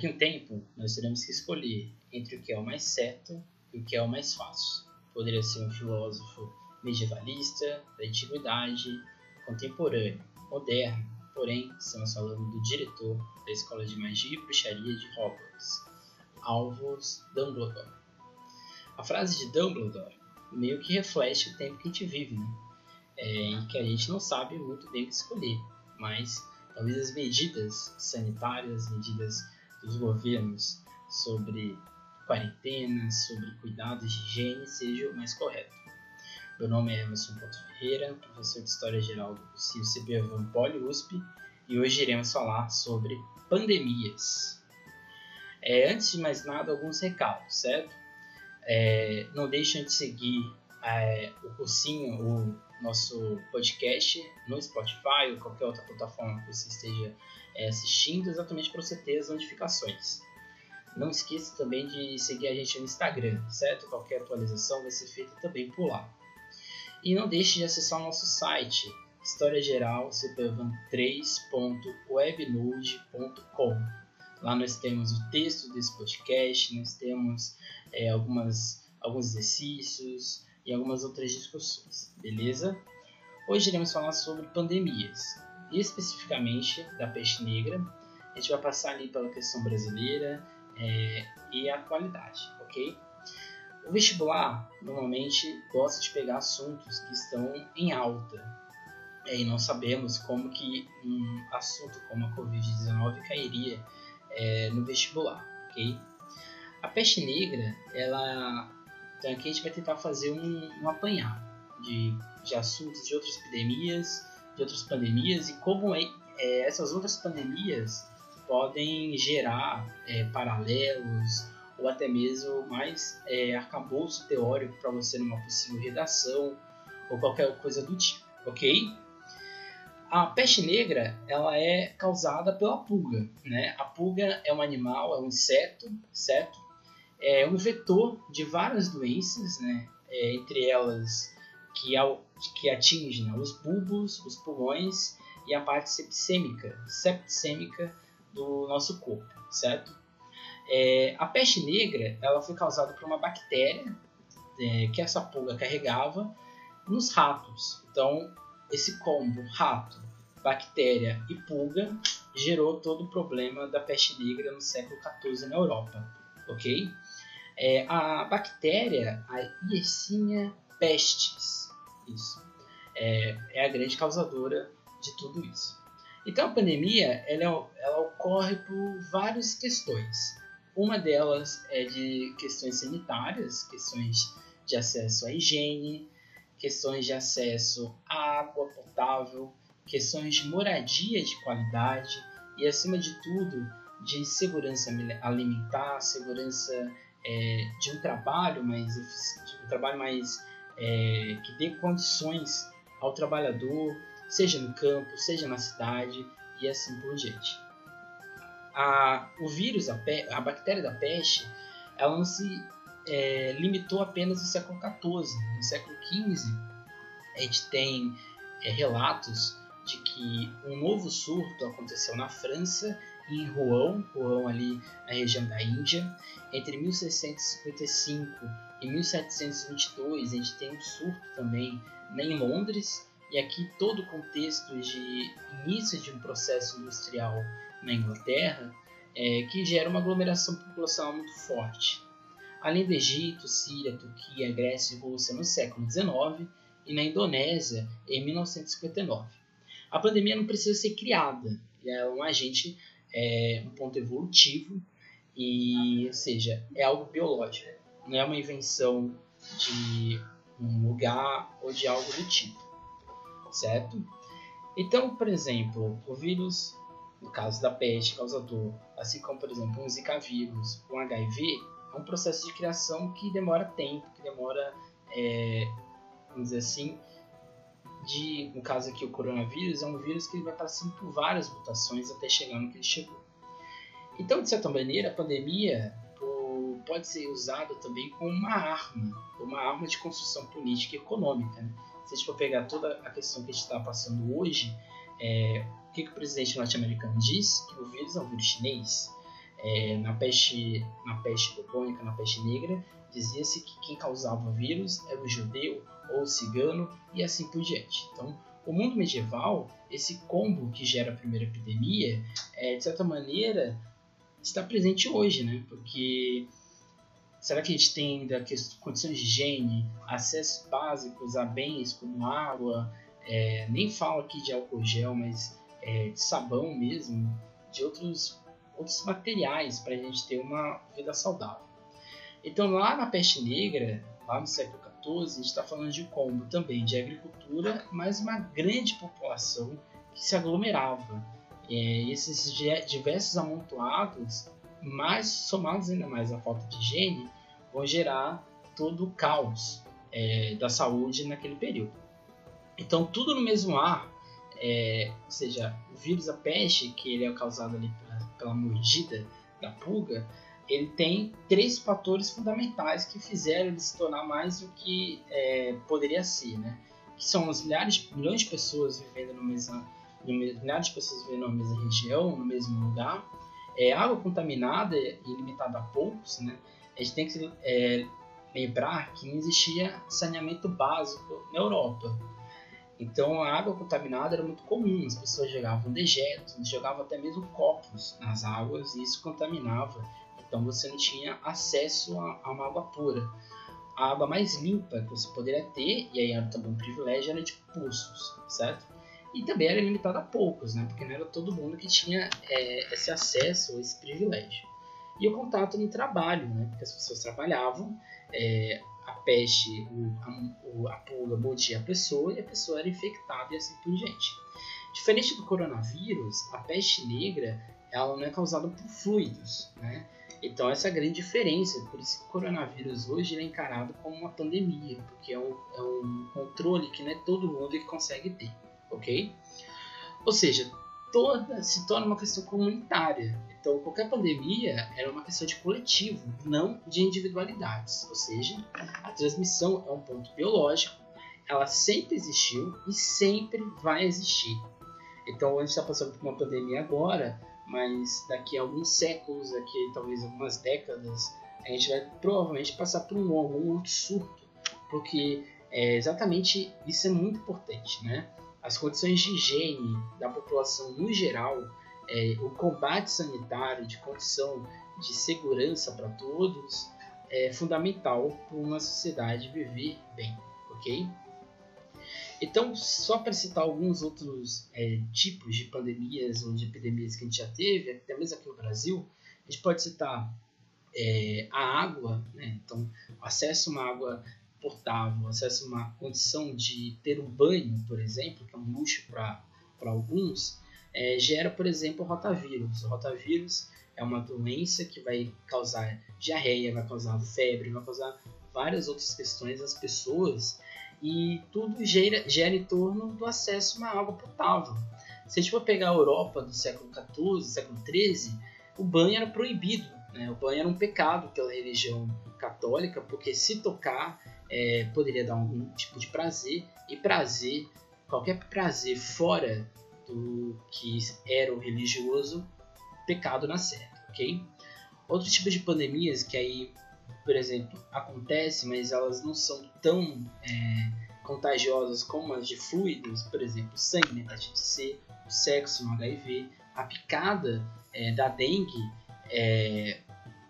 Daqui a um tempo, nós teremos que escolher entre o que é o mais certo e o que é o mais fácil. Poderia ser um filósofo medievalista, da antiguidade, contemporâneo, moderno, porém, estamos falando do diretor da Escola de Magia e Bruxaria de Hogwarts, Alvos Dumbledore. A frase de Dumbledore meio que reflete o tempo que a gente vive, né? É, em que a gente não sabe muito bem o que escolher, mas talvez as medidas sanitárias, medidas dos governos sobre quarentena, sobre cuidados de higiene seja o mais correto. Meu nome é Emerson Porto Ferreira, professor de História Geral do CIO CP Van Poli USP, e hoje iremos falar sobre pandemias. É, antes de mais nada, alguns recados, certo? É, não deixem de seguir é, o cursinho, o nosso podcast no Spotify ou qualquer outra plataforma que você esteja é, assistindo, exatamente para você ter as notificações. Não esqueça também de seguir a gente no Instagram, certo? Qualquer atualização vai ser feita também por lá. E não deixe de acessar o nosso site, historiageral3.webnode.com. Lá nós temos o texto desse podcast, nós temos é, algumas, alguns exercícios e algumas outras discussões, beleza? Hoje iremos falar sobre pandemias, e especificamente da peste negra. A gente vai passar ali pela questão brasileira é, e a atualidade, ok? O vestibular normalmente gosta de pegar assuntos que estão em alta, é, e não sabemos como que um assunto como a Covid-19 cairia é, no vestibular, ok? A peste negra, ela, então aqui a gente vai tentar fazer um, um apanhado de, de assuntos de outras epidemias, de outras pandemias e como é, é, essas outras pandemias podem gerar é, paralelos ou até mesmo mais é, arcabouço teórico para você numa possível redação ou qualquer coisa do tipo, ok? A peste negra ela é causada pela pulga, né? A pulga é um animal, é um inseto, certo? É um vetor de várias doenças, né? É, entre elas que, ao, que atingem né? os bulbos, os pulmões e a parte sepsêmica, septicêmica do nosso corpo, certo? É, a peste negra ela foi causada por uma bactéria é, que essa pulga carregava nos ratos. Então, esse combo rato, bactéria e pulga gerou todo o problema da peste negra no século XIV na Europa, ok? É, a bactéria, a Yersinia pestis, isso, é, é, a grande causadora de tudo isso. Então a pandemia ela, ela ocorre por várias questões. Uma delas é de questões sanitárias, questões de acesso à higiene, questões de acesso à água potável, questões de moradia de qualidade e, acima de tudo, de segurança alimentar, segurança é, de um trabalho mais de um trabalho mais é, que dê condições ao trabalhador, seja no campo, seja na cidade e assim por diante. A, o vírus, a, pe, a bactéria da peste, ela não se é, limitou apenas no século XIV. No século XV, a gente tem é, relatos de que um novo surto aconteceu na França, em Rouen, Rouen ali na região da Índia. Entre 1655 e 1722, a gente tem um surto também em Londres, e aqui todo o contexto de início de um processo industrial na Inglaterra, é, que gera uma aglomeração populacional muito forte. Além do Egito, Síria, Turquia, Grécia e Rússia no século XIX e na Indonésia em 1959. A pandemia não precisa ser criada, é um agente, é, um ponto evolutivo, e, ou seja, é algo biológico, não é uma invenção de um lugar ou de algo do tipo, certo? Então, por exemplo, o vírus no caso da peste causador, assim como, por exemplo, um Zika vírus, um HIV, é um processo de criação que demora tempo, que demora, é, vamos dizer assim, de, no caso aqui o coronavírus, é um vírus que vai passando por várias mutações até chegar no que ele chegou. Então, de certa maneira, a pandemia pode ser usada também como uma arma, uma arma de construção política e econômica. Né? Se a gente for pegar toda a questão que a gente está passando hoje, é, o que, que o presidente norte-americano disse? Que o vírus é um vírus chinês. é, na peste na peste bubônica, na peste negra, dizia-se que quem causava o vírus era o judeu ou cigano e assim por diante. Então, o mundo medieval, esse combo que gera a primeira epidemia, é, de certa maneira está presente hoje, né? Porque será que a gente tem ainda condições de higiene, acessos básicos a bens como água, é, nem falo aqui de álcool gel, mas é, de sabão mesmo, de outros, outros materiais para a gente ter uma vida saudável. Então lá na peste negra, lá no século XIV, a gente está falando de combo também de agricultura, mas uma grande população que se aglomerava. É, esses diversos amontoados, mais somados ainda mais à falta de higiene, vão gerar todo o caos é, da saúde naquele período. Então tudo no mesmo ar, é, ou seja, o vírus da peste, que ele é causado ali pela, pela mordida da pulga, ele tem três fatores fundamentais que fizeram ele se tornar mais do que é, poderia ser, né? Que são os milhares, milhões de pessoas vivendo no mesmo, milhares de pessoas vivendo na mesma região, no mesmo lugar, é, água contaminada e limitada a poucos, né? A gente tem que é, lembrar que não existia saneamento básico na Europa. Então a água contaminada era muito comum, as pessoas jogavam dejetos, jogavam até mesmo copos nas águas e isso contaminava então você não tinha acesso a, a uma água pura. A água mais limpa que você poderia ter, e aí era também um privilégio, era de poços, certo? E também era limitada a poucos, né? Porque não era todo mundo que tinha é, esse acesso, esse privilégio. E o contato no trabalho, né? Porque as pessoas trabalhavam, é, a peste, o, a, a pulga mordia a pessoa e a pessoa era infectada e assim por diante. Diferente do coronavírus, a peste negra ela não é causada por fluidos, né? Então essa é a grande diferença, por isso que o coronavírus hoje é encarado como uma pandemia, porque é um, é um controle que não é todo mundo que consegue ter, ok? Ou seja, toda se torna uma questão comunitária. Então qualquer pandemia era uma questão de coletivo, não de individualidades. Ou seja, a transmissão é um ponto biológico, ela sempre existiu e sempre vai existir. Então a gente está passando por uma pandemia agora, mas daqui a alguns séculos, daqui talvez algumas décadas, a gente vai provavelmente passar por um algum outro surto, porque é, exatamente isso é muito importante, né? As condições de higiene da população no geral, é, o combate sanitário, de condição de segurança para todos, é fundamental para uma sociedade viver bem, ok? Então, só para citar alguns outros é, tipos de pandemias ou de epidemias que a gente já teve, até mesmo aqui no Brasil, a gente pode citar é, a água, né? então, acesso a uma água potável, acesso a uma condição de ter um banho, por exemplo, que é um luxo para alguns, é, gera, por exemplo, rotavírus. O rotavírus é uma doença que vai causar diarreia, vai causar febre, vai causar várias outras questões às pessoas e tudo gera, gera em torno do acesso a uma água potável. Se a gente for pegar a Europa do século XIV, século XIII, o banho era proibido. Né? O banho era um pecado pela religião católica, porque se tocar é, poderia dar algum tipo de prazer, e prazer, qualquer prazer fora do que era o religioso, pecado na certa, ok? Outro tipo de pandemias que aí por exemplo, acontece, mas elas não são tão é, contagiosas como as de fluidos, por exemplo, sangue, hepatite C, o sexo no HIV, a picada é, da dengue, é,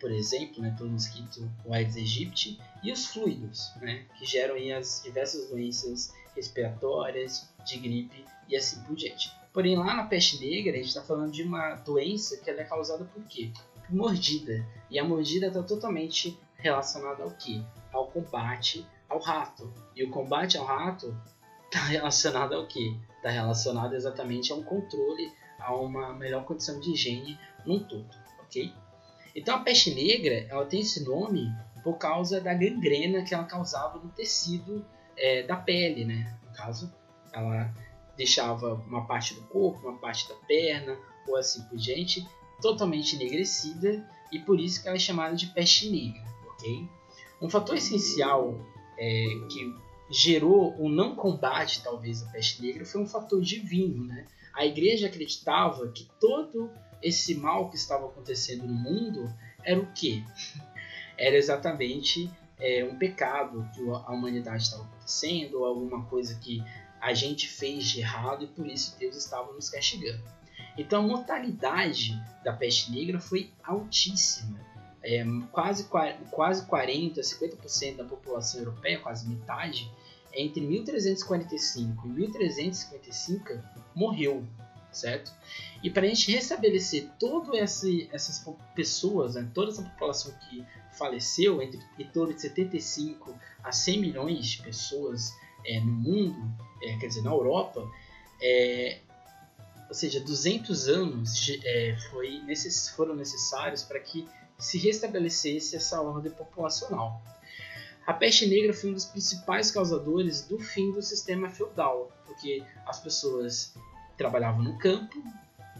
por exemplo, né, pelo mosquito Aedes aegypti, e os fluidos, né, que geram as diversas doenças respiratórias, de gripe e assim por diante. Porém, lá na peste negra, a gente está falando de uma doença que é causada por quê? Por mordida. E a mordida está totalmente relacionado ao que? Ao combate ao rato. E o combate ao rato está relacionado ao que? Está relacionado exatamente a um controle, a uma melhor condição de higiene num todo, ok? Então a peste negra ela tem esse nome por causa da gangrena que ela causava no tecido é, da pele, né? No caso, ela deixava uma parte do corpo, uma parte da perna, ou assim por diante, totalmente enegrecida, e por isso que ela é chamada de peste negra. Um fator essencial é, que gerou o não combate, talvez, à peste negra foi um fator divino. Né? A igreja acreditava que todo esse mal que estava acontecendo no mundo era o que? Era exatamente é, um pecado que a humanidade estava acontecendo, ou alguma coisa que a gente fez de errado e por isso Deus estava nos castigando. Então a mortalidade da peste negra foi altíssima. É, quase, quase 40, 50% da população europeia, quase metade, entre 1345 e 1355 morreu, certo? E para a gente restabelecer todas essas pessoas, né, toda essa população que faleceu, entre em torno de 75 a 100 milhões de pessoas é, no mundo, é, quer dizer, na Europa, é, ou seja, 200 anos é, foi foram necessários para que se restabelecesse essa ordem populacional. A peste negra foi um dos principais causadores do fim do sistema feudal, porque as pessoas trabalhavam no campo,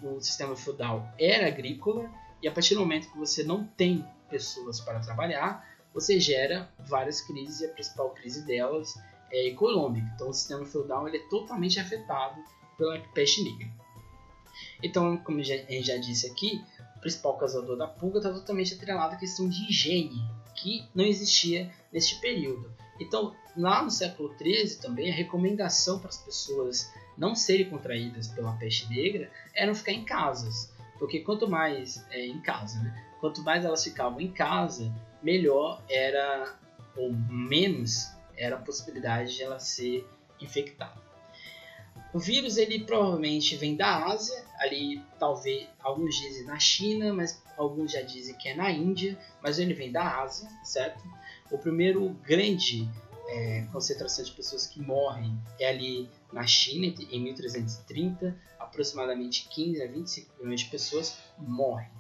o sistema feudal era agrícola, e a partir do momento que você não tem pessoas para trabalhar, você gera várias crises, e a principal crise delas é econômica. Então, o sistema feudal ele é totalmente afetado pela peste negra. Então, como a gente já disse aqui, o principal causador da pulga está totalmente atrelado à questão de higiene, que não existia neste período. Então, lá no século XIII também, a recomendação para as pessoas não serem contraídas pela peste negra era ficar em casas, porque quanto mais é, em casa, né? quanto mais elas ficavam em casa, melhor era ou menos era a possibilidade de ela ser infectada. O vírus ele provavelmente vem da Ásia, ali talvez alguns dizem na China, mas alguns já dizem que é na Índia, mas ele vem da Ásia, certo? O primeiro grande é, concentração de pessoas que morrem é ali na China, em 1330, aproximadamente 15 a 25 milhões de pessoas morrem.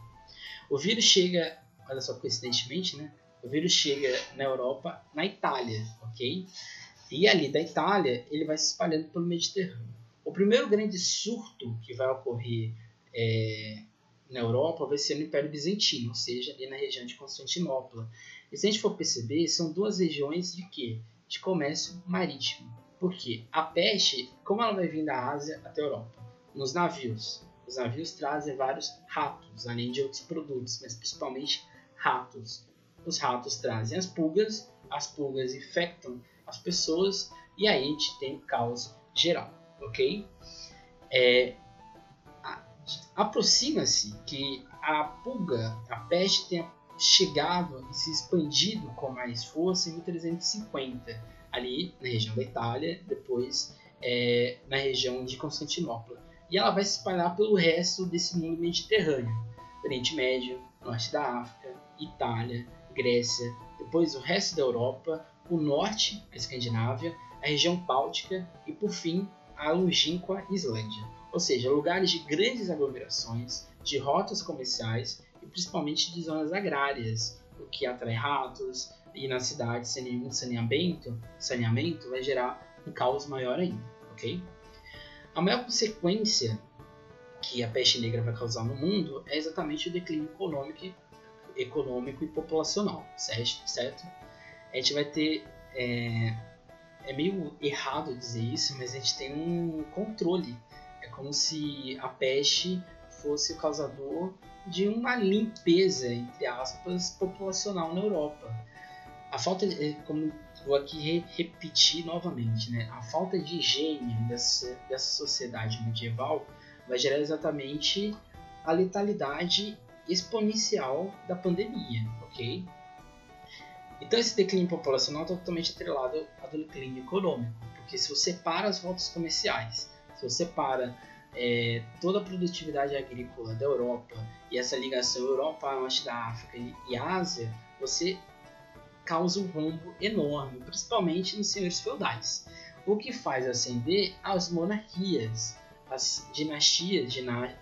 O vírus chega, olha só, coincidentemente, né? O vírus chega na Europa, na Itália, ok? E ali da Itália, ele vai se espalhando pelo Mediterrâneo. O primeiro grande surto que vai ocorrer é, na Europa vai ser no Império Bizantino, ou seja, ali na região de Constantinopla. E se a gente for perceber, são duas regiões de quê? De comércio marítimo. Por quê? A peste, como ela vai vir da Ásia até a Europa? Nos navios. Os navios trazem vários ratos, além de outros produtos, mas principalmente ratos. Os ratos trazem as pulgas, as pulgas infectam as pessoas e aí a gente tem caos geral, ok? É, Aproxima-se que a pulga, a peste, tenha chegado e se expandido com mais força em 1350, ali na região da Itália, depois é, na região de Constantinopla. E ela vai se espalhar pelo resto desse mundo mediterrâneo, Oriente Médio, Norte da África, Itália, Grécia, depois o resto da Europa, o norte, a Escandinávia, a região Báltica e, por fim, a longínqua Islândia ou seja, lugares de grandes aglomerações, de rotas comerciais e principalmente de zonas agrárias, o que atrai ratos e na cidade sem nenhum saneamento, saneamento vai gerar um caos maior ainda, ok? A maior consequência que a peste negra vai causar no mundo é exatamente o declínio econômico, econômico e populacional, certo? A gente vai ter é, é meio errado dizer isso, mas a gente tem um controle como se a peste fosse o causador de uma limpeza, entre aspas, populacional na Europa. A falta, de, como vou aqui repetir novamente, né? a falta de higiene dessa, dessa sociedade medieval vai gerar exatamente a letalidade exponencial da pandemia, ok? Então esse declínio populacional está totalmente atrelado ao declínio econômico, porque se você para as rotas comerciais, se você para é, toda a produtividade agrícola da Europa e essa ligação Europa, Norte da África e Ásia, você causa um rombo enorme, principalmente nos senhores feudais, o que faz acender as monarquias, as dinastias,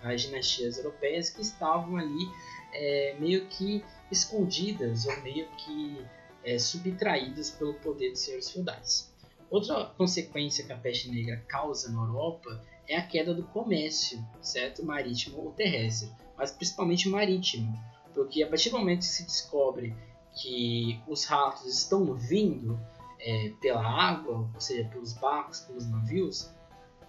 as dinastias europeias que estavam ali é, meio que escondidas ou meio que é, subtraídas pelo poder dos senhores feudais. Outra consequência que a peste negra causa na Europa é a queda do comércio, certo? Marítimo ou terrestre, mas principalmente marítimo, porque a partir do momento que se descobre que os ratos estão vindo é, pela água, ou seja, pelos barcos, pelos navios,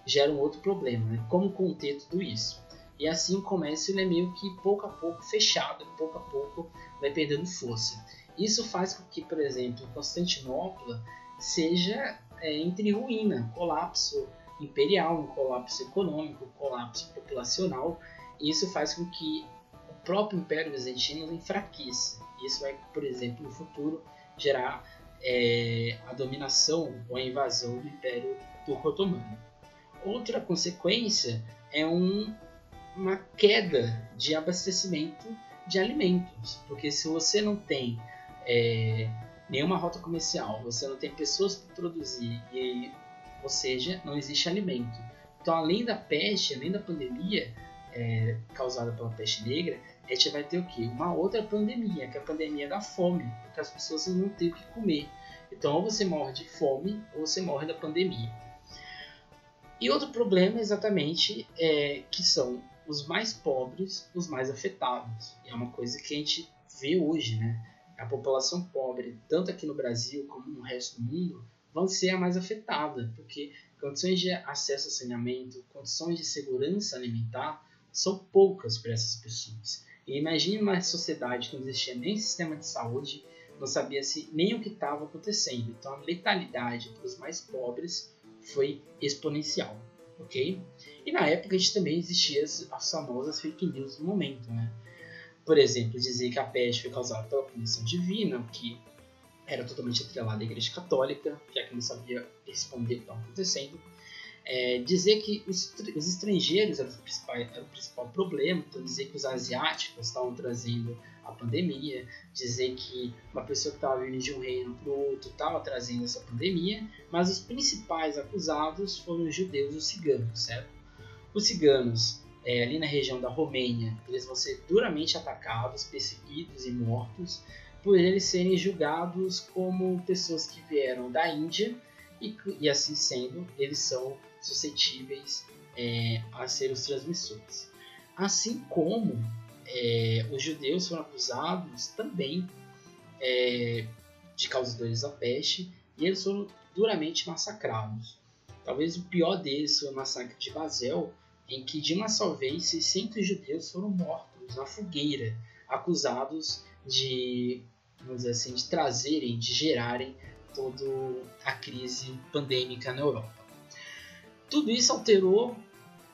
gera um outro problema, né? Como conter tudo isso? E assim o comércio é meio que pouco a pouco fechado, pouco a pouco vai perdendo força. Isso faz com que, por exemplo, Constantinopla seja é, entre ruína, colapso imperial, um colapso econômico, um colapso populacional. Isso faz com que o próprio Império Bizantino enfraqueça. Isso vai, por exemplo, no futuro gerar é, a dominação ou a invasão do Império Turco-Otomano. Outra consequência é um, uma queda de abastecimento de alimentos, porque se você não tem é, nenhuma rota comercial, você não tem pessoas para produzir, e, ou seja, não existe alimento. Então, além da peste, além da pandemia é, causada pela peste negra, a gente vai ter o quê? Uma outra pandemia, que é a pandemia da fome, porque as pessoas não têm o que comer. Então, ou você morre de fome, ou você morre da pandemia. E outro problema, exatamente, é que são os mais pobres os mais afetados. E é uma coisa que a gente vê hoje, né? A população pobre, tanto aqui no Brasil como no resto do mundo, vão ser a mais afetada, porque condições de acesso a saneamento, condições de segurança alimentar são poucas para essas pessoas. E imagine uma sociedade que não existia nem sistema de saúde, não sabia-se nem o que estava acontecendo. Então a letalidade para os mais pobres foi exponencial, ok? E na época a gente também existia as, as famosas fake news do momento, né? Por exemplo, dizer que a peste foi causada pela punição divina, o que era totalmente atrelado à Igreja Católica, já que não sabia responder o que estava acontecendo é, dizer que os, os estrangeiros eram o, principal, era o principal problema, então dizer que os asiáticos estavam trazendo a pandemia, dizer que uma pessoa que estava vindo de um reino para o outro estava trazendo essa pandemia, mas os principais acusados foram os judeus e os ciganos, certo? Os ciganos, é, ali na região da Romênia, eles vão ser duramente atacados, perseguidos e mortos, por eles serem julgados como pessoas que vieram da Índia e, e assim sendo, eles são suscetíveis é, a ser os transmissores. Assim como é, os judeus foram acusados também é, de causadores da peste e eles foram duramente massacrados. Talvez o pior deles foi o massacre de Basel, em que de uma só vez 600 judeus foram mortos na fogueira, acusados de, vamos dizer assim, de trazerem, de gerarem toda a crise pandêmica na Europa. Tudo isso alterou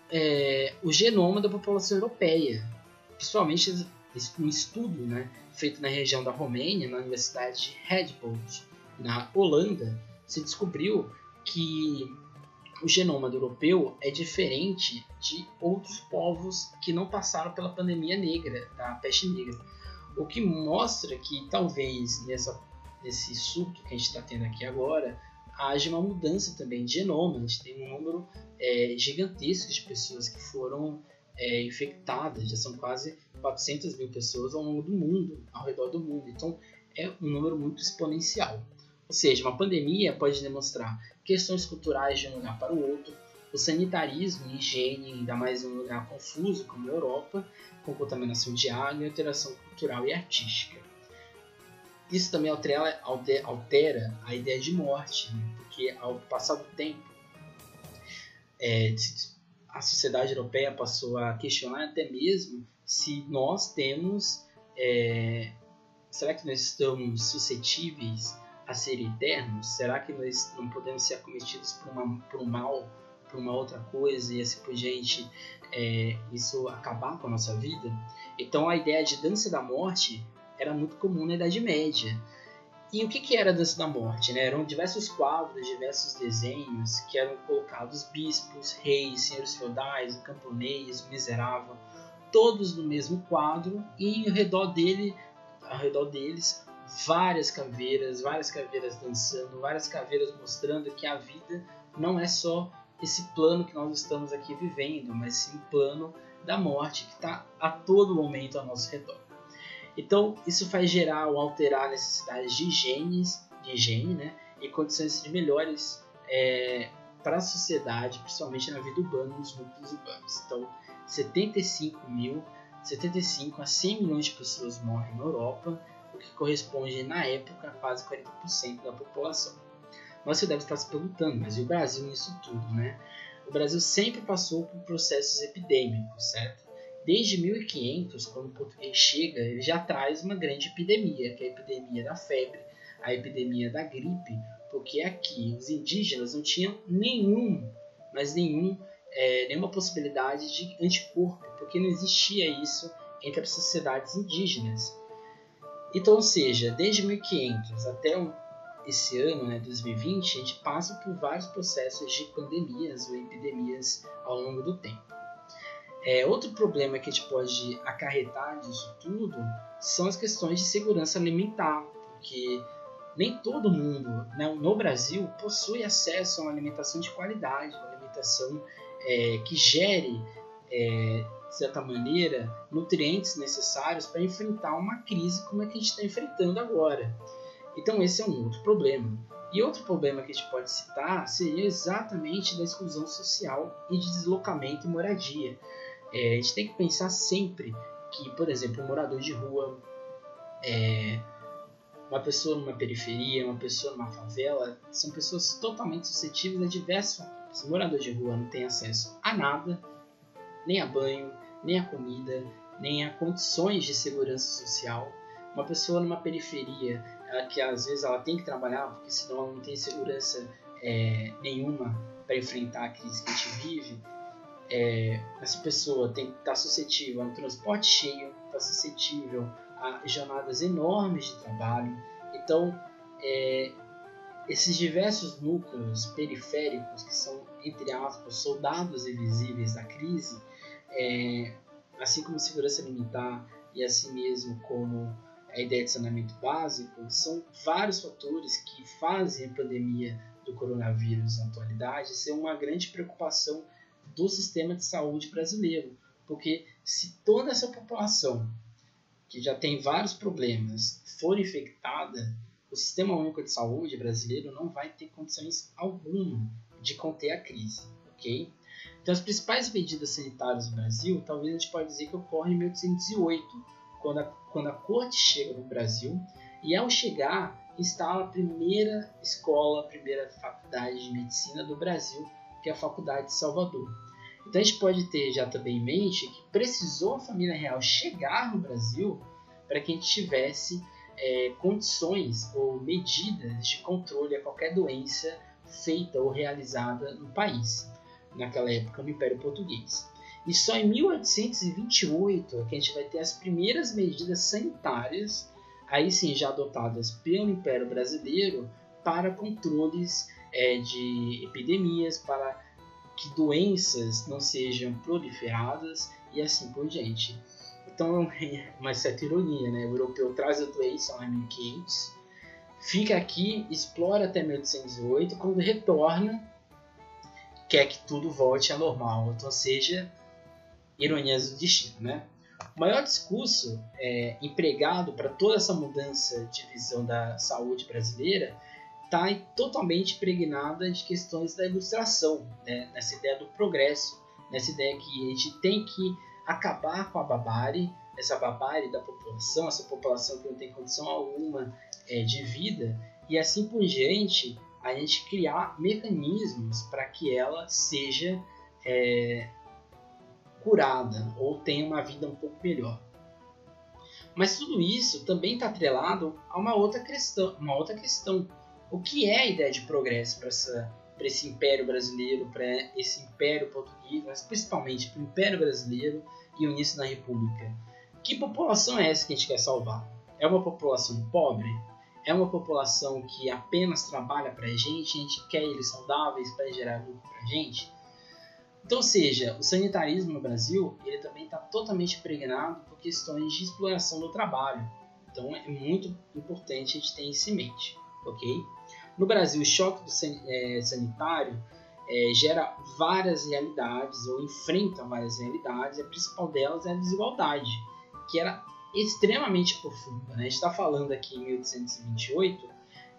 é, o genoma da população europeia, principalmente um estudo né, feito na região da Romênia, na Universidade de Radboud, na Holanda, se descobriu que o genoma do europeu é diferente de outros povos que não passaram pela pandemia negra, da peste negra. O que mostra que talvez nessa, nesse surto que a gente está tendo aqui agora, haja uma mudança também de genoma. A gente tem um número é, gigantesco de pessoas que foram é, infectadas, já são quase 400 mil pessoas ao longo do mundo, ao redor do mundo. Então é um número muito exponencial. Ou seja, uma pandemia pode demonstrar questões culturais de um lugar para o outro, o sanitarismo higiene, ainda mais em um lugar confuso como a Europa, com contaminação de água e alteração cultural e artística. Isso também altera, altera a ideia de morte, né? porque ao passar do tempo, é, a sociedade europeia passou a questionar até mesmo se nós temos. É, será que nós estamos suscetíveis a ser eternos? Será que nós não podemos ser acometidos por, uma, por um mal, por uma outra coisa e assim por diante, é, isso acabar com a nossa vida? Então a ideia de dança da morte era muito comum na Idade Média. E o que, que era a dança da morte? Né? Eram diversos quadros, diversos desenhos que eram colocados bispos, reis, senhores feudais, o camponês, miserável, todos no mesmo quadro e ao redor dele, ao redor deles, várias caveiras, várias caveiras dançando, várias caveiras mostrando que a vida não é só esse plano que nós estamos aqui vivendo, mas sim o plano da morte que está a todo momento ao nosso redor. Então, isso faz gerar ou alterar necessidades de higiene, de higiene né, e condições de melhores é, para a sociedade, principalmente na vida urbana, nos núcleos urbanos. Então, 75 mil, 75 a 100 milhões de pessoas morrem na Europa, o que corresponde, na época, a quase 40% da população. Mas você deve estar se perguntando, mas e o Brasil nisso tudo, né? O Brasil sempre passou por processos epidêmicos, certo? desde 1500, quando o português chega, ele já traz uma grande epidemia, que é a epidemia da febre, a epidemia da gripe, porque aqui os indígenas não tinham nenhum, mas nenhum, é, nenhuma possibilidade de anticorpo, porque não existia isso entre as sociedades indígenas. Então, ou seja, desde 1500 até esse ano, né, 2020, a gente passa por vários processos de pandemias ou epidemias ao longo do tempo. É, outro problema que a gente pode acarretar disso tudo são as questões de segurança alimentar, porque nem todo mundo né, no Brasil possui acesso a uma alimentação de qualidade, uma alimentação é, que gere, é, de certa maneira, nutrientes necessários para enfrentar uma crise como a que a gente está enfrentando agora. Então esse é um outro problema. E outro problema que a gente pode citar seria exatamente da exclusão social e de deslocamento e moradia. É, a gente tem que pensar sempre que, por exemplo, um morador de rua, é, uma pessoa numa periferia, uma pessoa numa favela, são pessoas totalmente suscetíveis a diversos fatores. O morador de rua não tem acesso a nada, nem a banho, nem a comida, nem a condições de segurança social. Uma pessoa numa periferia, que às vezes ela tem que trabalhar, porque senão ela não tem segurança é, nenhuma para enfrentar a crise que a gente vive, é, essa pessoa tem que estar suscetível a um transporte cheio, está suscetível a jornadas enormes de trabalho. Então, é, esses diversos núcleos periféricos, que são, entre aspas, soldados invisíveis da crise, é, assim como segurança alimentar e assim mesmo como a ideia de saneamento básico, são vários fatores que fazem a pandemia do coronavírus na atualidade ser uma grande preocupação do sistema de saúde brasileiro. Porque se toda essa população, que já tem vários problemas, for infectada, o Sistema Único de Saúde brasileiro não vai ter condições alguma de conter a crise, ok? Então, as principais medidas sanitárias do Brasil, talvez a gente pode dizer que ocorrem em 1808, quando a, quando a corte chega no Brasil e, ao chegar, instala a primeira escola, a primeira faculdade de medicina do Brasil, que é a Faculdade de Salvador. Então a gente pode ter já também em mente que precisou a família real chegar no Brasil para que a gente tivesse é, condições ou medidas de controle a qualquer doença feita ou realizada no país, naquela época no Império Português. E só em 1828 é que a gente vai ter as primeiras medidas sanitárias, aí sim já adotadas pelo Império Brasileiro, para controles é, de epidemias, para que doenças não sejam proliferadas e assim por diante. Então, uma certa ironia, né? O europeu traz a doença lá em 1500, fica aqui, explora até 1808, quando retorna, quer que tudo volte ao normal. Então, seja ironias do destino, né? O maior discurso é, empregado para toda essa mudança de visão da saúde brasileira está totalmente impregnada de questões da ilustração, né? nessa ideia do progresso, nessa ideia que a gente tem que acabar com a barbárie, essa barbárie da população, essa população que não tem condição alguma é, de vida, e assim por diante, a gente criar mecanismos para que ela seja é, curada ou tenha uma vida um pouco melhor. Mas tudo isso também está atrelado a uma outra questão, uma outra questão o que é a ideia de progresso para esse império brasileiro, para esse império português, mas principalmente para o império brasileiro e o início da república. Que população é essa que a gente quer salvar? É uma população pobre? É uma população que apenas trabalha para a gente, a gente quer eles saudáveis para gerar lucro para a gente? Então, seja, o sanitarismo no Brasil ele também está totalmente impregnado por questões de exploração do trabalho. Então, é muito importante a gente ter isso em mente ok? No Brasil, o choque é, sanitário é, gera várias realidades ou enfrenta várias realidades, e a principal delas é a desigualdade, que era extremamente profunda. Né? A gente está falando aqui em 1828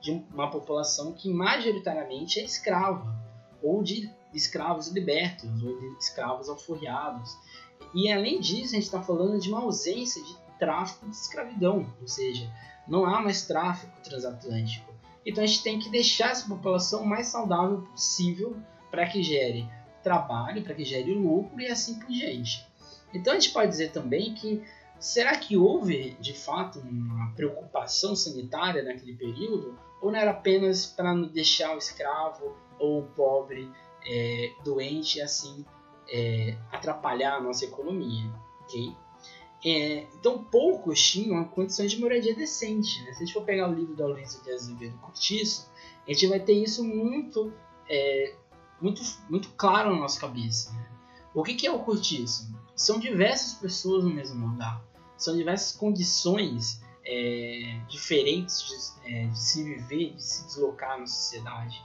de uma população que majoritariamente é escrava, ou de escravos libertos, ou de escravos alforriados. E além disso, a gente está falando de uma ausência de tráfico de escravidão, ou seja, não há mais tráfico transatlântico. Então a gente tem que deixar essa população mais saudável possível para que gere trabalho, para que gere lucro e assim por diante. Então a gente pode dizer também que será que houve de fato uma preocupação sanitária naquele período ou não era apenas para não deixar o escravo ou o pobre é, doente assim é, atrapalhar a nossa economia, ok? É, então poucos tinham condições de moradia decente. Né? Se a gente for pegar o livro do Aloysio de Azevedo Curtiço, a gente vai ter isso muito, é, muito, muito claro na nossa cabeça. Né? O que, que é o cortiço? São diversas pessoas no mesmo lugar. São diversas condições é, diferentes de, é, de se viver, de se deslocar na sociedade.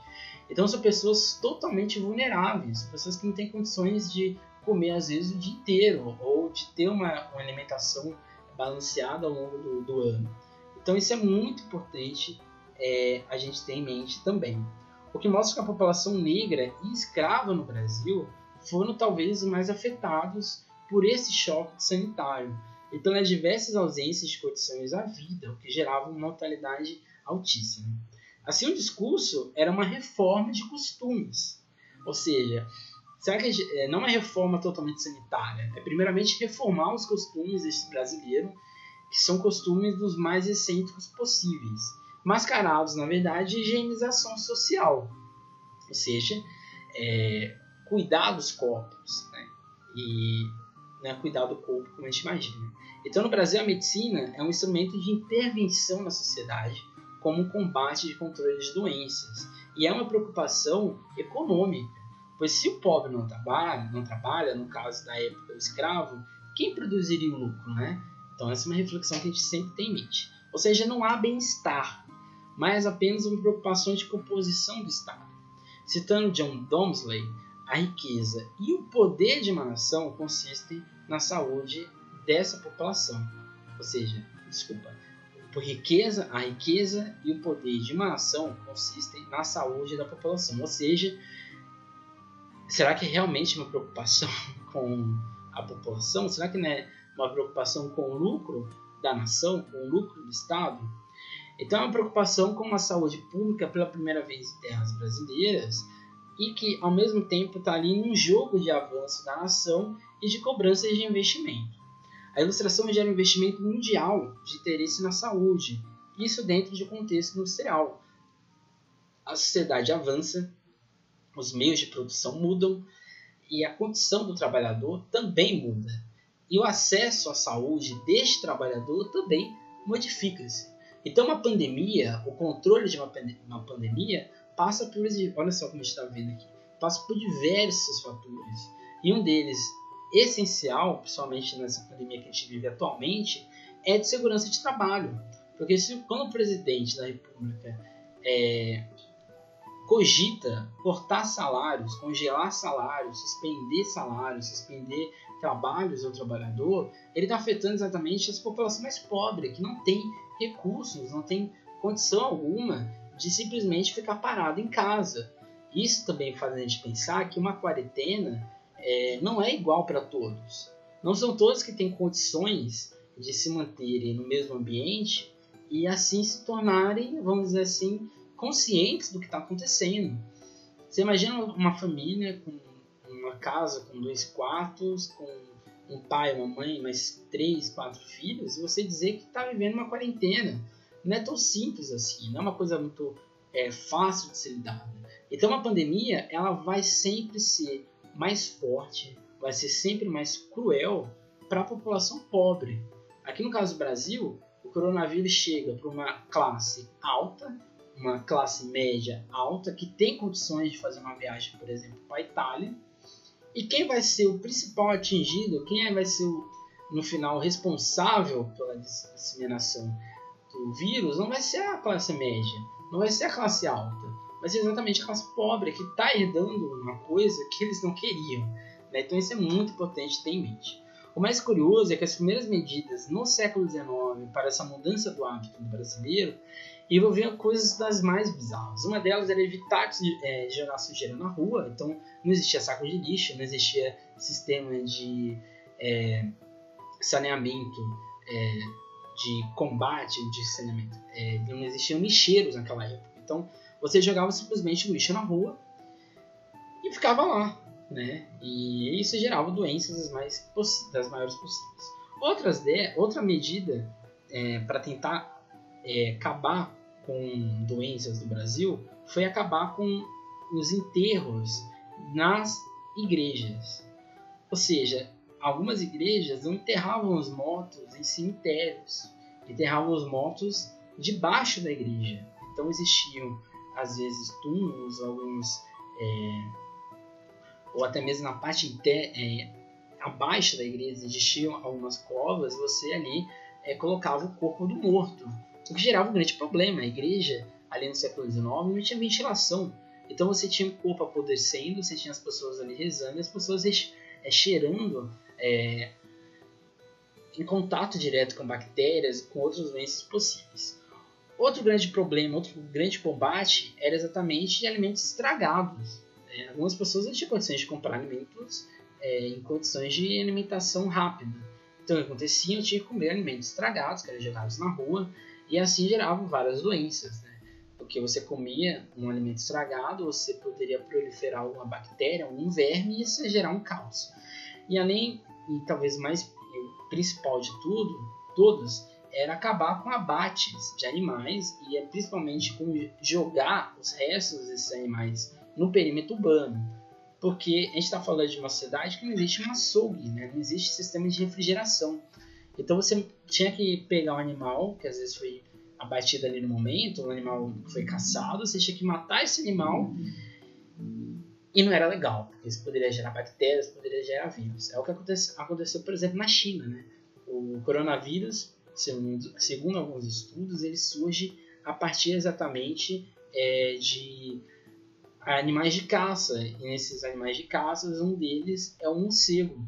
Então são pessoas totalmente vulneráveis, pessoas que não têm condições de comer às vezes o dia inteiro ou de ter uma, uma alimentação balanceada ao longo do, do, ano. Então isso é muito importante é, a gente ter em mente também. O que mostra que a população negra e escrava no Brasil foram talvez os mais afetados por esse choque sanitário e pelas diversas ausências de condições à vida, o que gerava uma mortalidade altíssima. Assim, o discurso era uma reforma de costumes, ou seja, será que é, não é reforma totalmente sanitária? É primeiramente reformar os costumes desse brasileiro, que são costumes dos mais excêntricos possíveis, mascarados, na verdade, de higienização social, ou seja, é, cuidar dos corpos, né? e né, cuidar do corpo como a gente imagina. Então, no Brasil, a medicina é um instrumento de intervenção na sociedade, como um combate de controle de doenças, e é uma preocupação econômica, pois se o pobre não trabalha, não trabalha, no caso da época do escravo, quem produziria o lucro, né? Então essa é uma reflexão que a gente sempre tem em mente. Ou seja, não há bem-estar, mas apenas uma preocupação de composição do Estado. Citando John Domsley, a riqueza e o poder de uma nação consistem na saúde dessa população. Ou seja, desculpa, por riqueza, a riqueza e o poder de uma nação consistem na saúde da população. Ou seja, será que é realmente uma preocupação com a população? Será que não é uma preocupação com o lucro da nação, com o lucro do Estado? Então, é uma preocupação com uma saúde pública pela primeira vez em terras brasileiras e que, ao mesmo tempo, está ali num jogo de avanço da nação e de cobrança de investimento. A ilustração gera investimento mundial de interesse na saúde, isso dentro de um contexto industrial. A sociedade avança, os meios de produção mudam e a condição do trabalhador também muda. E o acesso à saúde deste trabalhador também modifica-se. Então, uma pandemia, o controle de uma, pandemia, passa por. Olha só como está vendo aqui. Passa por diversos fatores. E um deles, essencial, principalmente nessa pandemia que a gente vive atualmente, é de segurança de trabalho. Porque se, quando o presidente da República é, cogita cortar salários, congelar salários, suspender salários, suspender trabalhos do trabalhador, ele está afetando exatamente as populações mais pobres, que não tem recursos, não tem condição alguma de simplesmente ficar parado em casa. Isso também faz a gente pensar que uma quarentena é, não é igual para todos. Não são todos que têm condições de se manterem no mesmo ambiente e assim se tornarem, vamos dizer assim, conscientes do que está acontecendo. Você imagina uma família com uma casa com dois quartos, com um pai, uma mãe, mais três, quatro filhos, e você dizer que está vivendo uma quarentena. Não é tão simples assim, não é uma coisa muito é, fácil de ser lidada. Então, uma pandemia ela vai sempre ser mais forte, vai ser sempre mais cruel para a população pobre. Aqui no caso do Brasil, o coronavírus chega para uma classe alta, uma classe média alta, que tem condições de fazer uma viagem, por exemplo, para a Itália. E quem vai ser o principal atingido, quem vai ser o, no final responsável pela disseminação do vírus, não vai ser a classe média, não vai ser a classe alta mas é exatamente a classe pobre que está herdando uma coisa que eles não queriam. Né? Então isso é muito importante ter em mente. O mais curioso é que as primeiras medidas no século XIX para essa mudança do hábito do brasileiro envolviam coisas das mais bizarras. Uma delas era evitar de, é, jogar sujeira na rua, então não existia saco de lixo, não existia sistema de é, saneamento, é, de combate de saneamento, é, não existiam lixeiros naquela época. Então você jogava simplesmente lixo na rua e ficava lá. né? E isso gerava doenças das, mais das maiores possíveis. Outras outra medida é, para tentar é, acabar com doenças do Brasil foi acabar com os enterros nas igrejas. Ou seja, algumas igrejas não enterravam os mortos em cemitérios, enterravam os mortos debaixo da igreja. Então existiam às vezes túmulos, alguns é, ou até mesmo na parte inter, é, abaixo da igreja existiam algumas covas. Você ali é, colocava o corpo do morto, o que gerava um grande problema. A igreja ali no século XIX não tinha ventilação, então você tinha o corpo apodrecendo, você tinha as pessoas ali rezando, as pessoas é, cheirando é, em contato direto com bactérias e com outras doenças possíveis. Outro grande problema, outro grande combate era exatamente de alimentos estragados. É, algumas pessoas não tinham condições de comprar alimentos é, em condições de alimentação rápida. Então o que acontecia? Eu tinha que comer alimentos estragados, que eram jogados na rua, e assim geravam várias doenças. Né? Porque você comia um alimento estragado, você poderia proliferar uma bactéria, um verme, e isso ia gerar um caos. E além, e talvez mais principal de tudo, todos, era acabar com abates de animais e é principalmente com jogar os restos desses animais no perímetro urbano. Porque a gente está falando de uma cidade que não existe um açougue, né? não existe sistema de refrigeração. Então você tinha que pegar um animal, que às vezes foi abatido ali no momento, um animal que foi caçado, você tinha que matar esse animal e não era legal, porque isso poderia gerar bactérias, poderia gerar vírus. É o que aconteceu, aconteceu por exemplo, na China. Né? O coronavírus, segundo, segundo alguns estudos, ele surge a partir exatamente é, de animais de caça. E nesses animais de caça, um deles é o morcego.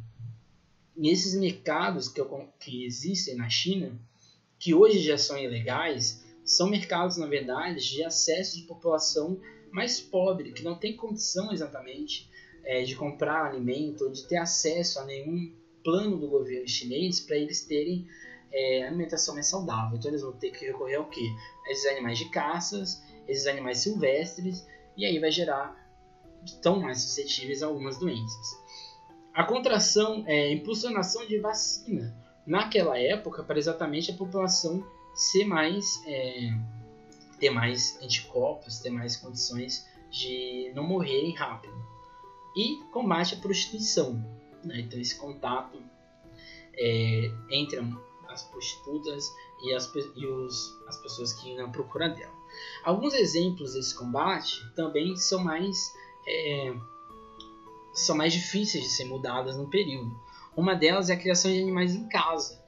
E esses mercados que, que existem na China, que hoje já são ilegais, são mercados, na verdade, de acesso de população mais pobre, que não tem condição exatamente é, de comprar alimento ou de ter acesso a nenhum plano do governo chinês para eles terem é, alimentação mais saudável. Então eles vão ter que recorrer ao quê? A esses animais de caças, esses animais silvestres e aí vai gerar tão mais suscetíveis a algumas doenças. A contração é impulsionação de vacina naquela época para exatamente a população ser mais é, ter mais anticorpos, ter mais condições de não morrerem rápido. E combate à prostituição. Né? Então esse contato é, entre as prostitutas e, as, e os, as pessoas que iam à procura dela. Alguns exemplos desse combate também são mais é, são mais difíceis de ser mudadas no período. Uma delas é a criação de animais em casa,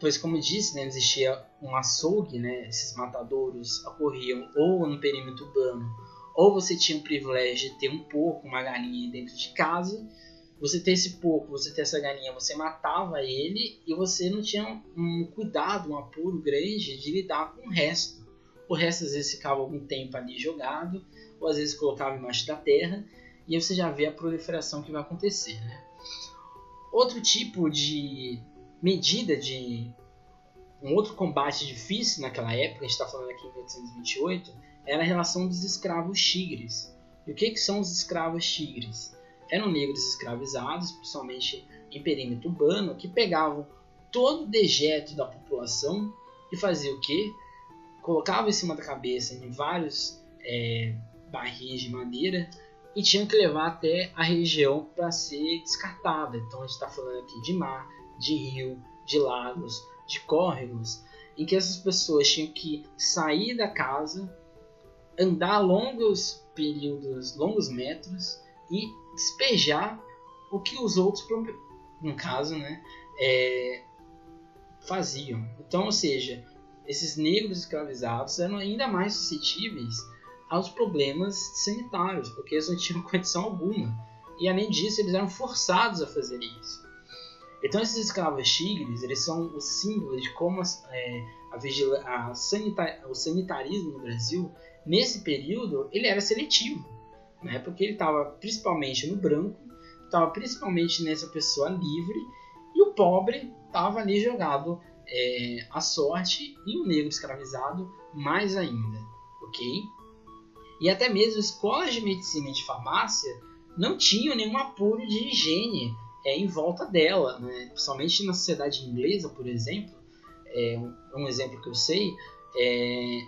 pois como disse, né, existia um açougue, né, esses matadouros ocorriam ou no perímetro urbano, ou você tinha o privilégio de ter um porco, uma galinha dentro de casa. Você ter esse porco, você ter essa galinha, você matava ele e você não tinha um cuidado, um apuro grande de lidar com o resto. O resto às vezes ficava algum tempo ali jogado, ou às vezes colocava embaixo da terra, e você já vê a proliferação que vai acontecer. Né? Outro tipo de medida de um outro combate difícil naquela época, a gente está falando aqui em 1828, era a relação dos escravos tigres. E o que, que são os escravos tigres? Eram negros escravizados, principalmente em perímetro urbano, que pegavam todo o dejeto da população e faziam o quê? colocava em cima da cabeça em vários é, barris de madeira e tinham que levar até a região para ser descartada. Então a gente está falando aqui de mar, de rio, de lagos, de córregos, em que essas pessoas tinham que sair da casa, andar longos períodos, longos metros e despejar o que os outros, no caso, né, é, faziam. Então, ou seja, esses negros escravizados eram ainda mais suscetíveis aos problemas sanitários, porque eles não tinham condição alguma. E além disso, eles eram forçados a fazer isso. Então esses escravos tigres, eles são o símbolo de como é, a, a sanita, o sanitarismo no Brasil, nesse período, ele era seletivo. Né? Porque ele estava principalmente no branco, estava principalmente nessa pessoa livre, e o pobre estava ali jogado é, a sorte e o negro escravizado mais ainda, ok? E até mesmo escolas de medicina e de farmácia não tinham nenhum apuro de higiene é, em volta dela, né? principalmente na sociedade inglesa, por exemplo, é um, um exemplo que eu sei, é,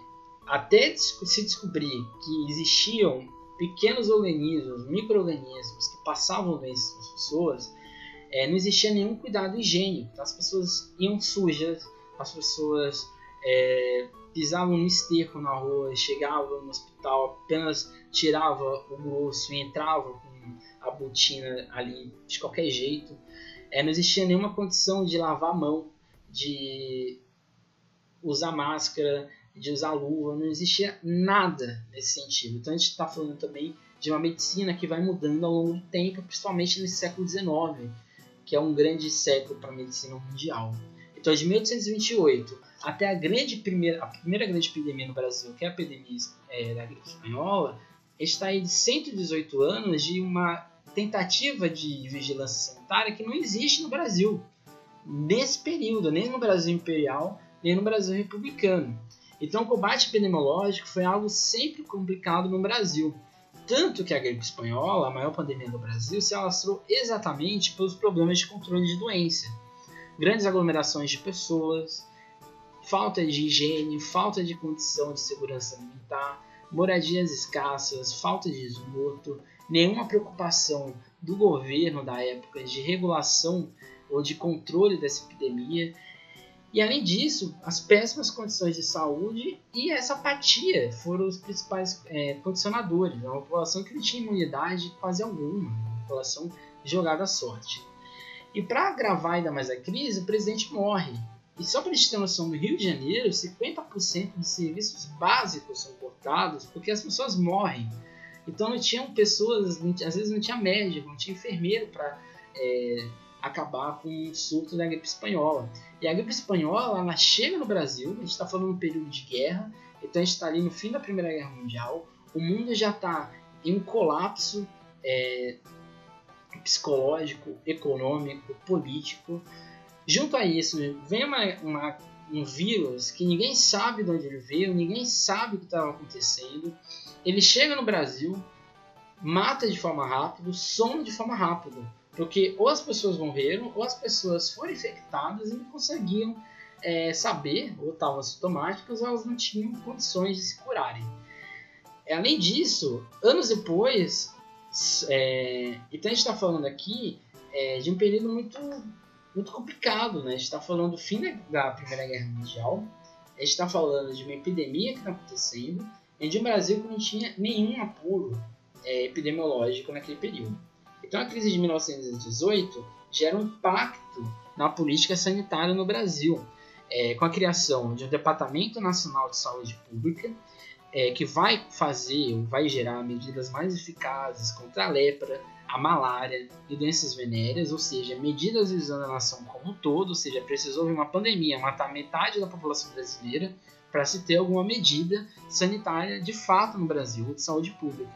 até se descobrir que existiam pequenos organismos, micro-organismos que passavam doenças para as pessoas, é, não existia nenhum cuidado higiênico. As pessoas iam sujas, as pessoas é, pisavam no esterco na rua, chegavam no hospital, apenas tirava o grosso e entrava com a botina ali de qualquer jeito. É, não existia nenhuma condição de lavar a mão, de usar máscara, de usar luva, não existia nada nesse sentido. Então a gente está falando também de uma medicina que vai mudando ao longo do tempo, principalmente nesse século XIX, que é um grande século para a medicina mundial. Então de 1828 até a grande primeira, a primeira grande epidemia no Brasil, que é a epidemia é, da gripe espanhola, está aí de 118 anos de uma tentativa de vigilância sanitária que não existe no Brasil. Nesse período, nem no Brasil imperial, nem no Brasil republicano. Então, o combate epidemiológico foi algo sempre complicado no Brasil. Tanto que a gripe espanhola, a maior pandemia do Brasil, se alastrou exatamente pelos problemas de controle de doença. Grandes aglomerações de pessoas, falta de higiene, falta de condição de segurança alimentar, moradias escassas, falta de esgoto, nenhuma preocupação do governo da época de regulação ou de controle dessa epidemia e além disso, as péssimas condições de saúde e essa apatia foram os principais é, condicionadores. É uma população que não tinha imunidade quase alguma, uma população jogada à sorte. E para agravar ainda mais a crise, o presidente morre. E só para a gente ter noção, no Rio de Janeiro, 50% dos serviços básicos são porque as pessoas morrem. Então não tinham pessoas, às vezes não tinha médico, não tinha enfermeiro para é, acabar com o surto da gripe espanhola. E a gripe espanhola, ela chega no Brasil, a gente está falando de um período de guerra, então a gente está ali no fim da Primeira Guerra Mundial, o mundo já está em um colapso é, psicológico, econômico, político. Junto a isso, vem uma, uma, um vírus que ninguém sabe de onde ele veio, ninguém sabe o que estava acontecendo. Ele chega no Brasil, mata de forma rápida, some de forma rápida. Porque ou as pessoas morreram, ou as pessoas foram infectadas e não conseguiam é, saber, ou estavam assintomáticas, ou elas não tinham condições de se curarem. É, além disso, anos depois, é, então a gente está falando aqui é, de um período muito, muito complicado, né? A gente está falando do fim da Primeira Guerra Mundial, a gente está falando de uma epidemia que está acontecendo, e de um Brasil que não tinha nenhum apuro é, epidemiológico naquele período. Então a crise de 1918 gera um impacto na política sanitária no Brasil, é, com a criação de um Departamento Nacional de Saúde Pública, é, que vai fazer, vai gerar medidas mais eficazes contra a lepra, a malária e doenças venéreas, ou seja, medidas visando a nação como um todo, ou seja, precisou de uma pandemia matar metade da população brasileira para se ter alguma medida sanitária de fato no Brasil de saúde pública.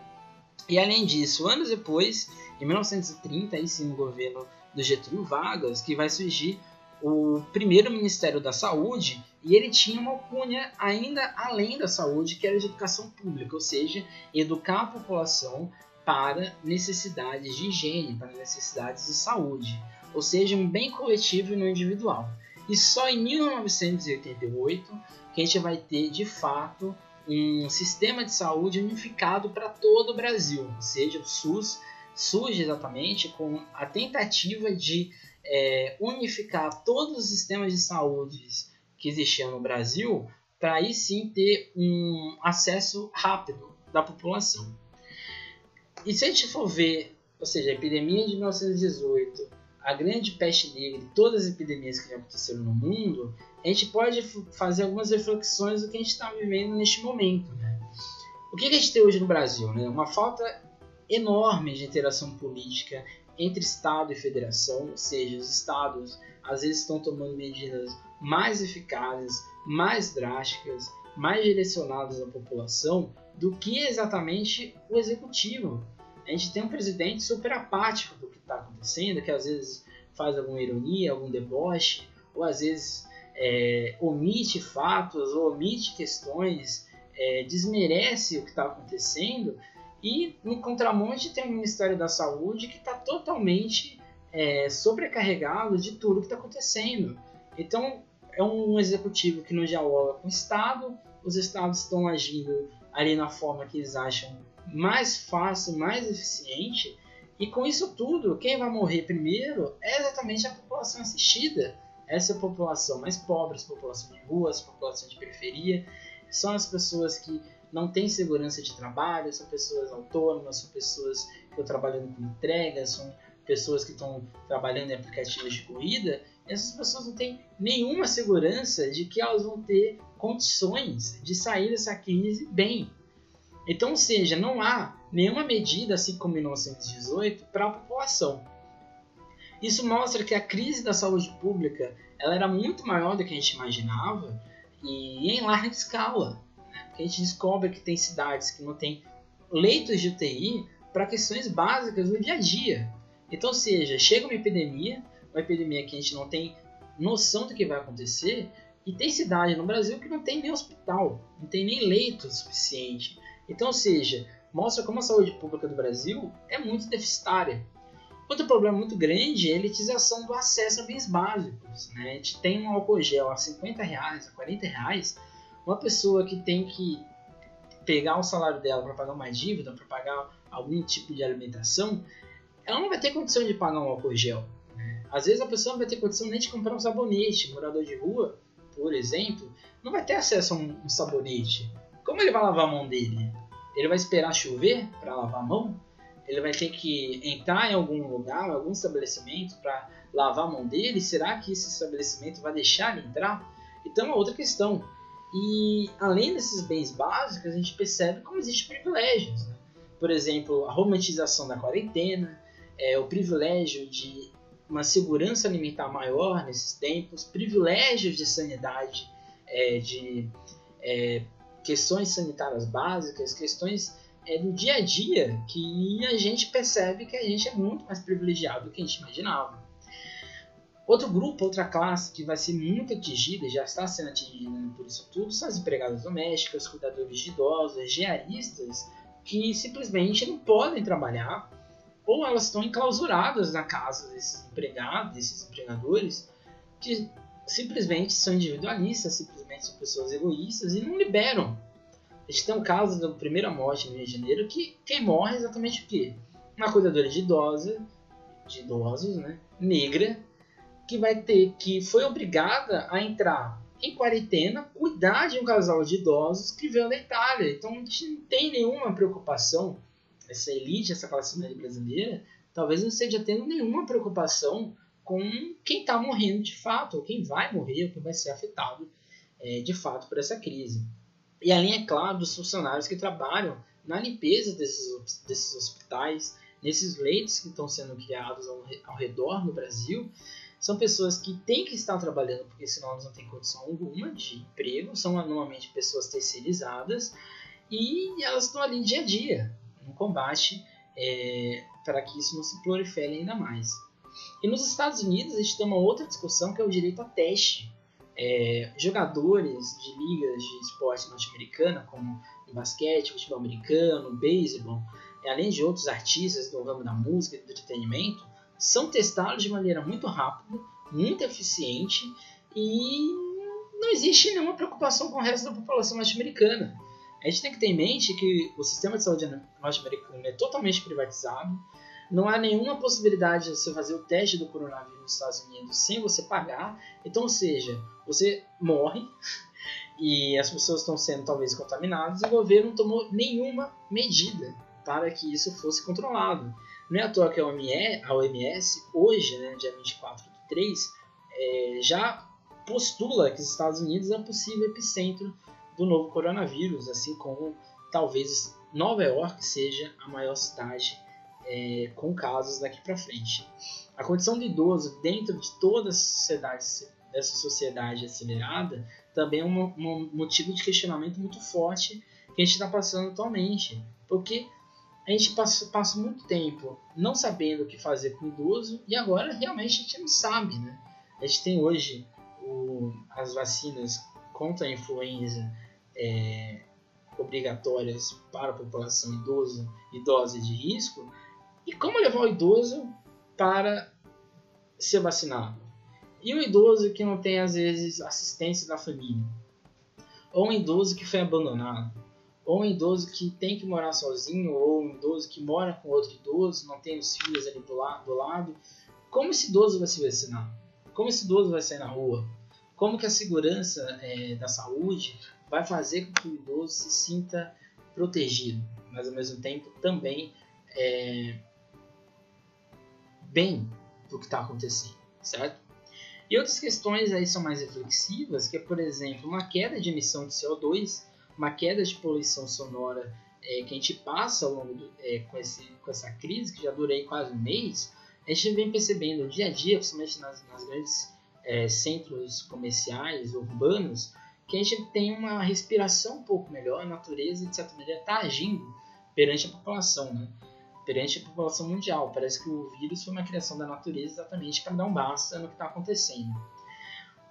E além disso, anos depois, em 1930, aí sim, no governo do Getúlio Vargas, que vai surgir o primeiro Ministério da Saúde, e ele tinha uma alcunha ainda além da saúde, que era de educação pública, ou seja, educar a população para necessidades de higiene, para necessidades de saúde, ou seja, um bem coletivo e não individual. E só em 1988 que a gente vai ter de fato um sistema de saúde unificado para todo o Brasil, ou seja, o SUS surge exatamente com a tentativa de é, unificar todos os sistemas de saúde que existiam no Brasil para aí sim ter um acesso rápido da população. E se a gente for ver, ou seja, a epidemia de 1918, a grande peste negra e todas as epidemias que já aconteceram no mundo, a gente pode fazer algumas reflexões do que a gente está vivendo neste momento. Né? O que a gente tem hoje no Brasil? Né? Uma falta enorme de interação política entre Estado e Federação, ou seja, os Estados às vezes estão tomando medidas mais eficazes, mais drásticas, mais direcionadas à população do que exatamente o Executivo. A gente tem um presidente super apático do que está acontecendo, que às vezes faz alguma ironia, algum deboche, ou às vezes é, omite fatos ou omite questões, é, desmerece o que está acontecendo E no contramonte tem o Ministério da Saúde que está totalmente é, sobrecarregado de tudo que está acontecendo. Então é um executivo que não dialoga com o Estado, os Estados estão agindo ali na forma que eles acham mais fácil, mais eficiente, e com isso tudo, quem vai morrer primeiro é exatamente a população assistida. Essa é população mais pobre, a população de ruas, população de periferia. São as pessoas que não têm segurança de trabalho, são pessoas autônomas, são pessoas que estão trabalhando com entregas, são pessoas que estão trabalhando em aplicativos de corrida. Essas pessoas não têm nenhuma segurança de que elas vão ter condições de sair dessa crise bem. Então, ou seja, não há nenhuma medida, assim como em 1918, para a população. Isso mostra que a crise da saúde pública ela era muito maior do que a gente imaginava e em larga escala. Porque a gente descobre que tem cidades que não têm leitos de UTI para questões básicas do dia a dia. Então, ou seja, chega uma epidemia, uma epidemia que a gente não tem noção do que vai acontecer, e tem cidade no Brasil que não tem nem hospital, não tem nem leito suficiente. Então, ou seja, mostra como a saúde pública do Brasil é muito deficitária. Outro problema muito grande é a elitização do acesso a bens básicos. Né? A gente tem um álcool gel a 50 reais, a 40 reais. Uma pessoa que tem que pegar o salário dela para pagar uma dívida, para pagar algum tipo de alimentação, ela não vai ter condição de pagar um álcool gel. Né? Às vezes a pessoa não vai ter condição nem de comprar um sabonete. morador de rua, por exemplo, não vai ter acesso a um, um sabonete. Como ele vai lavar a mão dele? Ele vai esperar chover para lavar a mão? Ele vai ter que entrar em algum lugar, algum estabelecimento para lavar a mão dele? Será que esse estabelecimento vai deixar ele entrar? Então é outra questão. E além desses bens básicos, a gente percebe como existem privilégios. Né? Por exemplo, a romantização da quarentena, é, o privilégio de uma segurança alimentar maior nesses tempos, privilégios de sanidade, é, de é, questões sanitárias básicas, questões é, do dia a dia que a gente percebe que a gente é muito mais privilegiado do que a gente imaginava. Outro grupo, outra classe que vai ser muito atingida, já está sendo atingida por isso tudo, são as empregadas domésticas, cuidadores de idosos, diaristas, que simplesmente não podem trabalhar ou elas estão enclausuradas na casa desses empregados, desses empregadores, que simplesmente são individualistas, simplesmente são pessoas egoístas e não liberam. A gente tem um caso da primeira morte no Rio de Janeiro que quem morre é exatamente o quê? Uma cuidadora de idosa, de idosos, né, negra, que vai ter que foi obrigada a entrar em quarentena, cuidar de um casal de idosos que veio da Itália. Então a gente não tem nenhuma preocupação, essa elite, essa classe média brasileira, talvez não esteja tendo nenhuma preocupação com quem está morrendo de fato, ou quem vai morrer, ou quem vai ser afetado é, de fato por essa crise. E além, é claro, dos funcionários que trabalham na limpeza desses, desses hospitais, nesses leitos que estão sendo criados ao, ao redor no Brasil, são pessoas que têm que estar trabalhando, porque senão elas não têm condição alguma de emprego, são normalmente pessoas terceirizadas, e elas estão ali dia a dia, no combate, é, para que isso não se prolifere ainda mais. E nos Estados Unidos a gente tem uma outra discussão que é o direito a teste. É, jogadores de ligas de esporte norte-americana, como basquete, futebol americano, beisebol, além de outros artistas do ramo da música e do entretenimento, são testados de maneira muito rápida, muito eficiente e não existe nenhuma preocupação com o resto da população norte-americana. A gente tem que ter em mente que o sistema de saúde norte-americano é totalmente privatizado, não há nenhuma possibilidade de você fazer o teste do coronavírus nos Estados Unidos sem você pagar. Então, ou seja, você morre e as pessoas estão sendo talvez contaminadas e o governo não tomou nenhuma medida para que isso fosse controlado. Não é à toa que a OMS, hoje, né, dia 24 de 3, é, já postula que os Estados Unidos é um possível epicentro do novo coronavírus, assim como talvez Nova York seja a maior cidade é, com casos daqui para frente. A condição do idoso dentro de toda a sociedade, essa sociedade acelerada também é um, um motivo de questionamento muito forte que a gente está passando atualmente, porque a gente passa, passa muito tempo não sabendo o que fazer com o idoso e agora realmente a gente não sabe, né? A gente tem hoje o, as vacinas contra a influenza é, obrigatórias para a população idosa, idosa de risco e como levar o idoso para ser vacinado. E o idoso que não tem às vezes assistência da família, ou um idoso que foi abandonado, ou um idoso que tem que morar sozinho, ou um idoso que mora com outro idoso, não tem os filhos ali do, la do lado. Como esse idoso vai se vacinar? Como esse idoso vai sair na rua? Como que a segurança é, da saúde vai fazer com que o idoso se sinta protegido, mas ao mesmo tempo também é, bem do que está acontecendo, certo? E outras questões aí são mais reflexivas, que é, por exemplo, uma queda de emissão de CO2, uma queda de poluição sonora é, que a gente passa ao longo do, é, com, esse, com essa crise, que já durei quase um mês, a gente vem percebendo no dia a dia, principalmente nas, nas grandes é, centros comerciais, urbanos, que a gente tem uma respiração um pouco melhor, a natureza, de certa maneira, está agindo perante a população, né? Perante a população mundial. Parece que o vírus foi uma criação da natureza exatamente para dar um basta no que está acontecendo.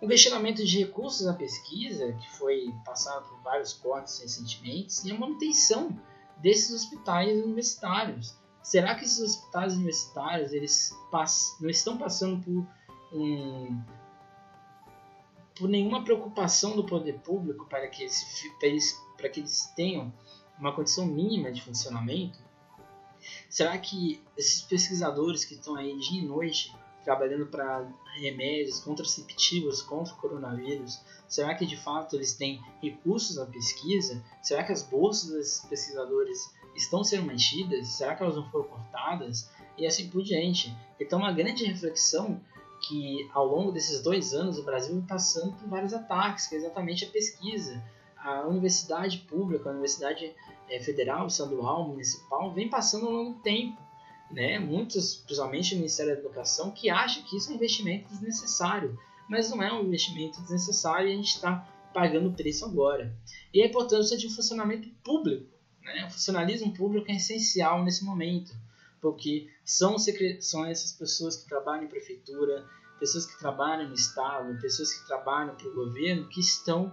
O investimento de recursos à pesquisa, que foi passado por vários cortes recentemente, e a manutenção desses hospitais universitários. Será que esses hospitais universitários eles não estão passando por um, por nenhuma preocupação do poder público para que, esse, para, eles, para que eles tenham uma condição mínima de funcionamento? Será que esses pesquisadores que estão aí dia e noite trabalhando para remédios contraceptivos contra o coronavírus, será que de fato eles têm recursos à pesquisa? Será que as bolsas desses pesquisadores estão sendo mantidas? Será que elas não foram cortadas? E assim por diante. Então, uma grande reflexão que ao longo desses dois anos o Brasil vem passando por vários ataques, que é exatamente a pesquisa. A universidade pública, a universidade é, federal, estadual, municipal, vem passando ao longo do tempo. Né? Muitos, principalmente o Ministério da Educação, que acha que isso é um investimento desnecessário. Mas não é um investimento desnecessário e a gente está pagando o preço agora. E a importância de um funcionamento público. Né? O funcionalismo público é essencial nesse momento porque são, são essas pessoas que trabalham em prefeitura, pessoas que trabalham no Estado, pessoas que trabalham para o governo que estão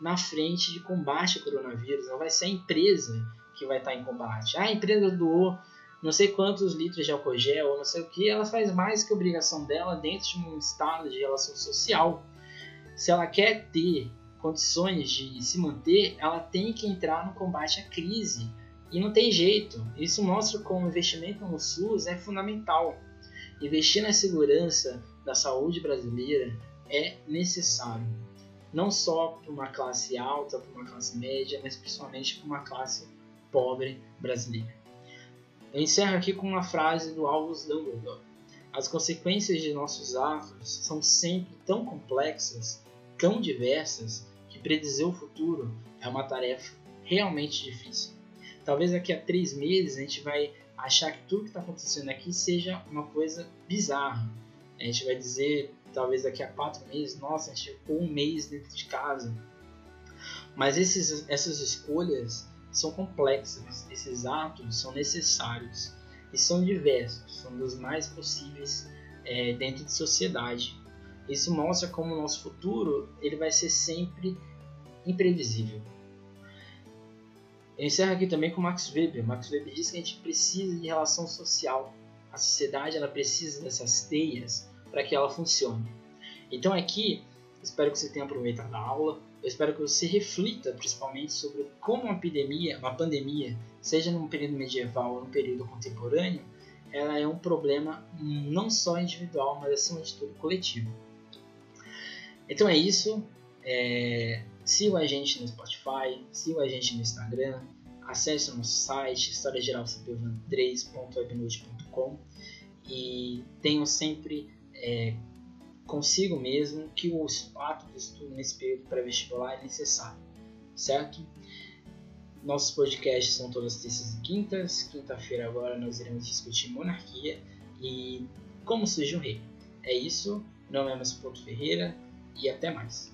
na frente de combate ao coronavírus. Não vai ser a empresa que vai estar em combate. Ah, a empresa doou não sei quantos litros de álcool gel, não sei o que, ela faz mais que obrigação dela dentro de um estado de relação social. Se ela quer ter condições de se manter, ela tem que entrar no combate à crise e não tem jeito. Isso mostra como o investimento no SUS é fundamental. Investir na segurança da saúde brasileira é necessário. Não só para uma classe alta, para uma classe média, mas principalmente para uma classe pobre brasileira. Eu encerro aqui com uma frase do Albus Dumbledore. As consequências de nossos atos são sempre tão complexas, tão diversas, que predizer o futuro é uma tarefa realmente difícil. Talvez daqui a três meses a gente vai achar que tudo que está acontecendo aqui seja uma coisa bizarra. A gente vai dizer, talvez daqui a quatro meses, nossa, a gente ficou um mês dentro de casa. Mas esses, essas escolhas são complexas, esses atos são necessários e são diversos, são dos mais possíveis é, dentro de sociedade. Isso mostra como o nosso futuro ele vai ser sempre imprevisível. Eu encerro aqui também com Max Weber. Max Weber diz que a gente precisa de relação social. A sociedade ela precisa dessas teias para que ela funcione. Então aqui, espero que você tenha aproveitado a aula. Eu espero que você reflita principalmente sobre como uma epidemia, uma pandemia, seja num período medieval ou num período contemporâneo, ela é um problema não só individual, mas acima de tudo coletivo. Então é isso. É... Siga a gente no Spotify, siga a gente no Instagram, acesse o nosso site historiageralcp3.webnote.com e tenham sempre é, consigo mesmo que o fato de estudo nesse período pré-vestibular é necessário, certo? Nossos podcasts são todas terças e quintas. Quinta-feira agora nós iremos discutir monarquia e como surge o rei. É isso, meu nome é Ponto Ferreira e até mais.